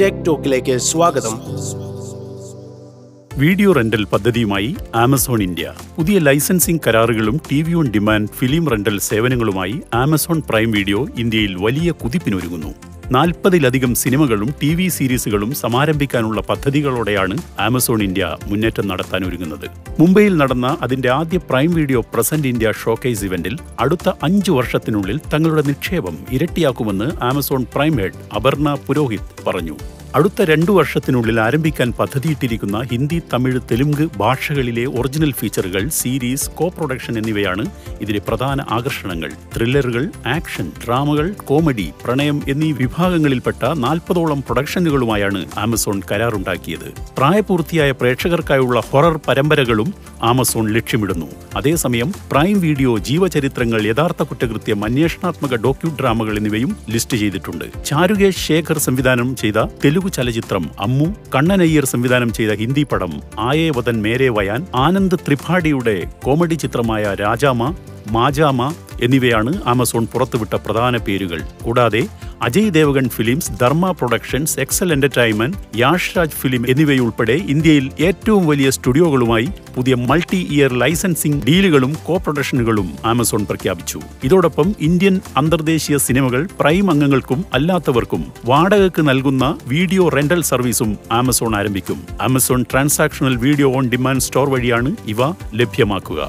Tech ടോക്കിലേക്ക് സ്വാഗതം. Video rental പദ്ധതിയുമായി ആമസോൺ ഇന്ത്യ. പുതിയ licensing കരാറുകളും T V on demand film rental സേവനങ്ങളുമായി Amazon prime video ഇന്ത്യയിൽ വലിയ കുതിപ്പിനൊരുങ്ങുന്നു. നാൽപ്പതിലധികം സിനിമകളും ടി വി സീരീസുകളും സമാരംഭിക്കാനുള്ള പദ്ധതികളോടെയാണ് ആമസോൺ ഇന്ത്യ മുന്നേറ്റം നടത്താൻ ഒരുങ്ങുന്നത്. മുംബൈയിൽ നടന്ന അതിന്റെ ആദ്യ Prime Video present India showcase ഇവന്റിൽ അടുത്ത അഞ്ചു വർഷത്തിനുള്ളിൽ തങ്ങളുടെ നിക്ഷേപം ഇരട്ടിയാക്കുമെന്ന് Amazon Prime head Aparna Purohit പറഞ്ഞു. അടുത്ത രണ്ടു വർഷത്തിനുള്ളിൽ ആരംഭിക്കാൻ പദ്ധതിയിട്ടിരിക്കുന്ന ഹിന്ദി തമിഴ് തെലുങ്ക് ഭാഷകളിലെ ഒറിജിനൽ ഫീച്ചറുകൾ സീരീസ് കോ പ്രൊഡക്ഷൻ എന്നിവയാണ് ഇതിലെ പ്രധാന ആകർഷണങ്ങൾ. ത്രില്ലറുകൾ ആക്ഷൻ ഡ്രാമകൾ കോമഡി പ്രണയം എന്നീ വിഭാഗങ്ങളിൽപ്പെട്ട നാൽപ്പതോളം പ്രൊഡക്ഷനുകളുമായാണ് ആമസോൺ കരാറുണ്ടാക്കിയത്. പ്രായപൂർത്തിയായ പ്രേക്ഷകർക്കായുള്ള ഹൊറർ പരമ്പരകളും ആമസോൺ ലക്ഷ്യമിടുന്നു. അതേസമയം പ്രൈം വീഡിയോ ജീവചരിത്രങ്ങൾ യഥാർത്ഥ കുറ്റകൃത്യം അന്വേഷണാത്മക ഡോക്യു ഡ്രാമകൾ എന്നിവയും ലിസ്റ്റ് ചെയ്തിട്ടുണ്ട്. ചാരുകേഷ് ശേഖർ സംവിധാനം ചെയ്ത തെലുഗു ചലച്ചിത്രം അമ്മു കണ്ണനയ്യർ സംവിധാനം ചെയ്ത ഹിന്ദി പടം ആയേ വതൻ മേരെ വയാൻ ആനന്ദ് ത്രിപാഠിയുടെ കോമഡി ചിത്രമായ രാജാമ മാജാമ എന്നിവയാണ് ആമസോൺ പുറത്തുവിട്ട പ്രധാന പേരുകൾ. കൂടാതെ Ajay Devgan films Dharma productions Excel entertainment Yash Raj film എന്നിവയുൾപ്പെടെ ഇന്ത്യയിൽ ഏറ്റവും വലിയ സ്റ്റുഡിയോകളുമായി പുതിയ മൾട്ടി ഇയർ ലൈസൻസിംഗ് ഡീലുകളും കോ പ്രൊഡക്ഷനുകളും ആമസോൺ പ്രഖ്യാപിച്ചു. ഇതോടൊപ്പം ഇന്ത്യൻ അന്തർദേശീയ സിനിമകൾ പ്രൈം അംഗങ്ങൾക്കും അല്ലാത്തവർക്കും വാടകയ്ക്ക് നൽകുന്ന വീഡിയോ റെന്റൽ സർവീസും ആമസോൺ ആരംഭിക്കും. Amazon transactional video on demand store വഴിയാണ് ഇവ ലഭ്യമാക്കുക.